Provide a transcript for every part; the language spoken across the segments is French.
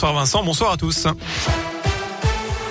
Bonsoir Vincent, bonsoir à tous.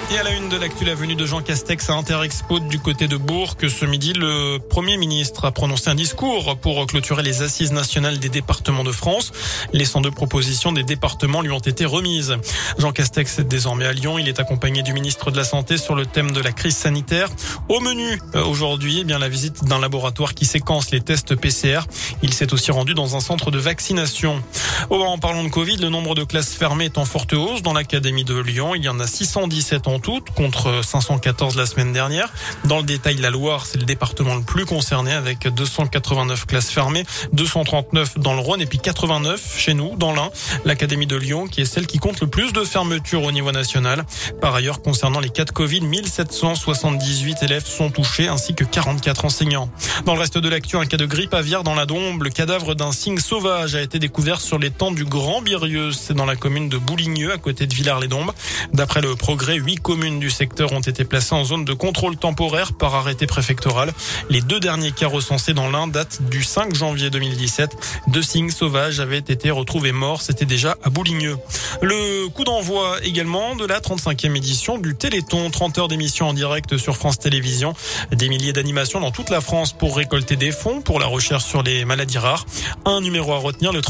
Et à la une de l'actu, la venue de Jean Castex à Interexpo du côté de Bourg, que ce midi, le Premier ministre a prononcé un discours pour clôturer les assises nationales des départements de France. Les 102 propositions des départements lui ont été remises. Jean Castex est désormais à Lyon. Il est accompagné du ministre de la Santé sur le thème de la crise sanitaire. Au menu euh, aujourd'hui, eh bien la visite d'un laboratoire qui séquence les tests PCR. Il s'est aussi rendu dans un centre de vaccination. Oh, en parlant de Covid, le nombre de classes fermées est en forte hausse dans l'académie de Lyon. Il y en a 617 en toutes contre 514 la semaine dernière. Dans le détail, la Loire, c'est le département le plus concerné avec 289 classes fermées, 239 dans le Rhône et puis 89 chez nous, dans l'Ain. L'Académie de Lyon, qui est celle qui compte le plus de fermetures au niveau national. Par ailleurs, concernant les cas de Covid, 1778 élèves sont touchés ainsi que 44 enseignants. Dans le reste de l'actu, un cas de grippe aviaire dans la Dombe. Le cadavre d'un cygne sauvage a été découvert sur les temps du Grand Birieux. C'est dans la commune de Bouligneux, à côté de Villars-les-Dombes. D'après le progrès, 8 communes du secteur ont été placées en zone de contrôle temporaire par arrêté préfectoral. Les deux derniers cas recensés dans l'Inde datent du 5 janvier 2017. Deux cygnes sauvages avaient été retrouvés morts. C'était déjà à Bouligneux. Le coup d'envoi également de la 35e édition du Téléthon. 30 heures d'émission en direct sur France Télévisions. Des milliers d'animations dans toute la France pour récolter des fonds pour la recherche sur les maladies rares. Un numéro à retenir, le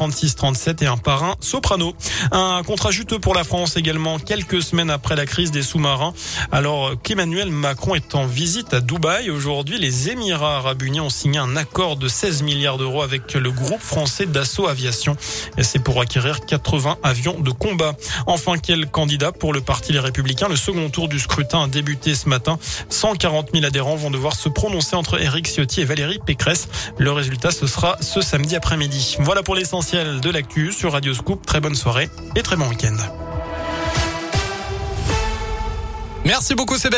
36-37 et un parrain soprano. Un contrat juteux pour la France également quelques semaines après la crise des sous alors qu'Emmanuel Macron est en visite à Dubaï aujourd'hui, les Émirats arabes unis ont signé un accord de 16 milliards d'euros avec le groupe français Dassault Aviation. Et c'est pour acquérir 80 avions de combat. Enfin, quel candidat pour le parti Les Républicains? Le second tour du scrutin a débuté ce matin. 140 000 adhérents vont devoir se prononcer entre Éric Ciotti et Valérie Pécresse. Le résultat, ce sera ce samedi après-midi. Voilà pour l'essentiel de l'actu sur Radio Scoop. Très bonne soirée et très bon week-end. Merci beaucoup Sébastien.